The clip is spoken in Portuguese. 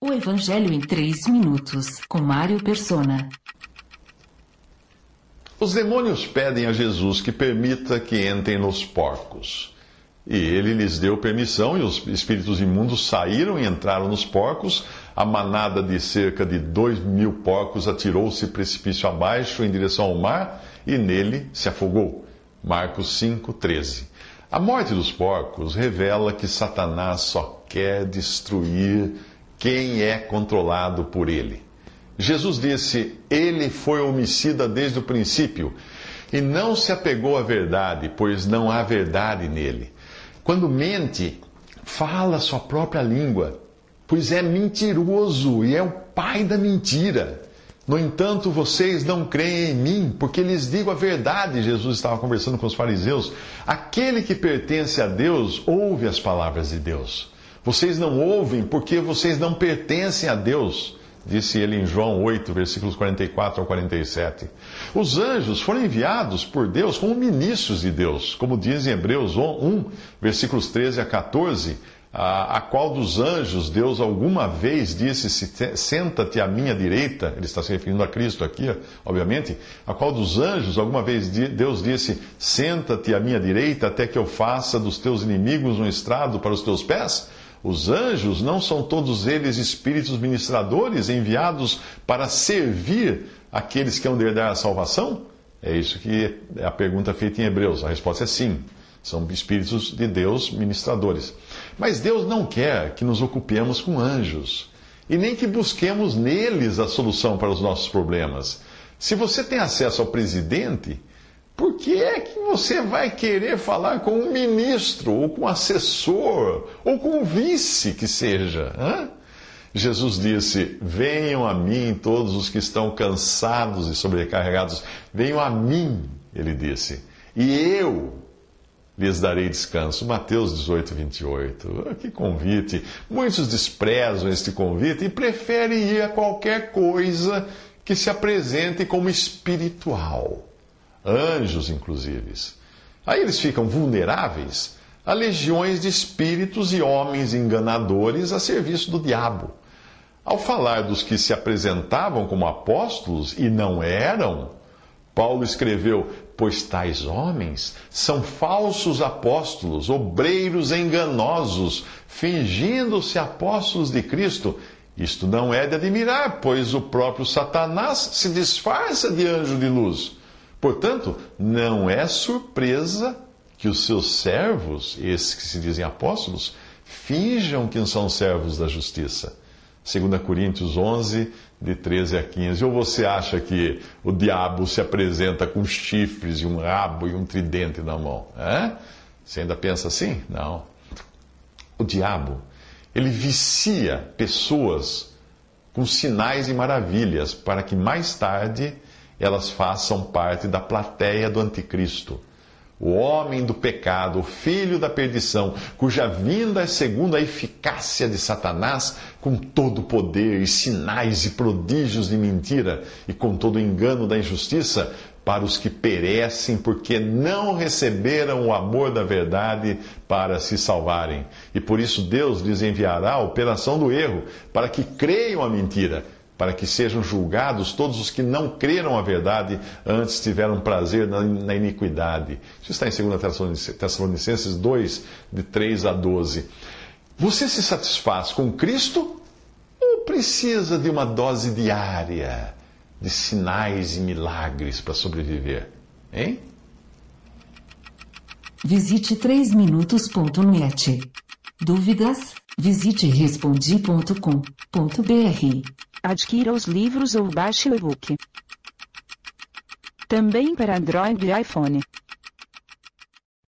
O Evangelho em 3 minutos, com Mário Persona. Os demônios pedem a Jesus que permita que entrem nos porcos. E ele lhes deu permissão, e os espíritos imundos saíram e entraram nos porcos. A manada de cerca de dois mil porcos atirou-se precipício abaixo em direção ao mar e nele se afogou. Marcos 5, 13. A morte dos porcos revela que Satanás só quer destruir quem é controlado por ele. Jesus disse: Ele foi homicida desde o princípio e não se apegou à verdade, pois não há verdade nele. Quando mente, fala sua própria língua, pois é mentiroso e é o pai da mentira. No entanto, vocês não creem em mim, porque lhes digo a verdade. Jesus estava conversando com os fariseus. Aquele que pertence a Deus ouve as palavras de Deus. Vocês não ouvem porque vocês não pertencem a Deus, disse ele em João 8, versículos 44 ao 47. Os anjos foram enviados por Deus como ministros de Deus, como diz em Hebreus 1, versículos 13 a 14. A, a qual dos anjos Deus alguma vez disse: Senta-te à minha direita, ele está se referindo a Cristo aqui, obviamente. A qual dos anjos alguma vez Deus disse: Senta-te à minha direita, até que eu faça dos teus inimigos um estrado para os teus pés? Os anjos não são todos eles espíritos ministradores enviados para servir aqueles que hão de herdar a salvação? É isso que é a pergunta feita em Hebreus. A resposta é sim. São espíritos de Deus ministradores. Mas Deus não quer que nos ocupemos com anjos e nem que busquemos neles a solução para os nossos problemas. Se você tem acesso ao presidente, por que é que você vai querer falar com um ministro, ou com um assessor, ou com um vice que seja? Jesus disse: Venham a mim todos os que estão cansados e sobrecarregados. Venham a mim, ele disse, e eu lhes darei descanso. Mateus 18, 28. Que convite! Muitos desprezam este convite e preferem ir a qualquer coisa que se apresente como espiritual anjos inclusive. Aí eles ficam vulneráveis a legiões de espíritos e homens enganadores a serviço do diabo. Ao falar dos que se apresentavam como apóstolos e não eram, Paulo escreveu: Pois tais homens são falsos apóstolos, obreiros enganosos, fingindo-se apóstolos de Cristo. Isto não é de admirar, pois o próprio Satanás se disfarça de anjo de luz. Portanto, não é surpresa que os seus servos, esses que se dizem apóstolos, finjam que são servos da justiça. 2 Coríntios 11, de 13 a 15. Ou você acha que o diabo se apresenta com chifres e um rabo e um tridente na mão? É? Você ainda pensa assim? Não. O diabo, ele vicia pessoas com sinais e maravilhas para que mais tarde elas façam parte da plateia do anticristo. O homem do pecado, o filho da perdição, cuja vinda é segundo a eficácia de Satanás, com todo o poder e sinais e prodígios de mentira e com todo o engano da injustiça, para os que perecem porque não receberam o amor da verdade para se salvarem. E por isso Deus lhes enviará a operação do erro, para que creiam a mentira para que sejam julgados todos os que não creram a verdade, antes tiveram prazer na, iniquidade. Isso está em 2 Tessalonicenses 2, de 3 a 12. Você se satisfaz com Cristo ou precisa de uma dose diária de sinais e milagres para sobreviver? Hein? Visite 3minutos.net. Dúvidas? Visite respondi.com.br. Adquira os livros ou baixe o e-book. Também para Android e iPhone.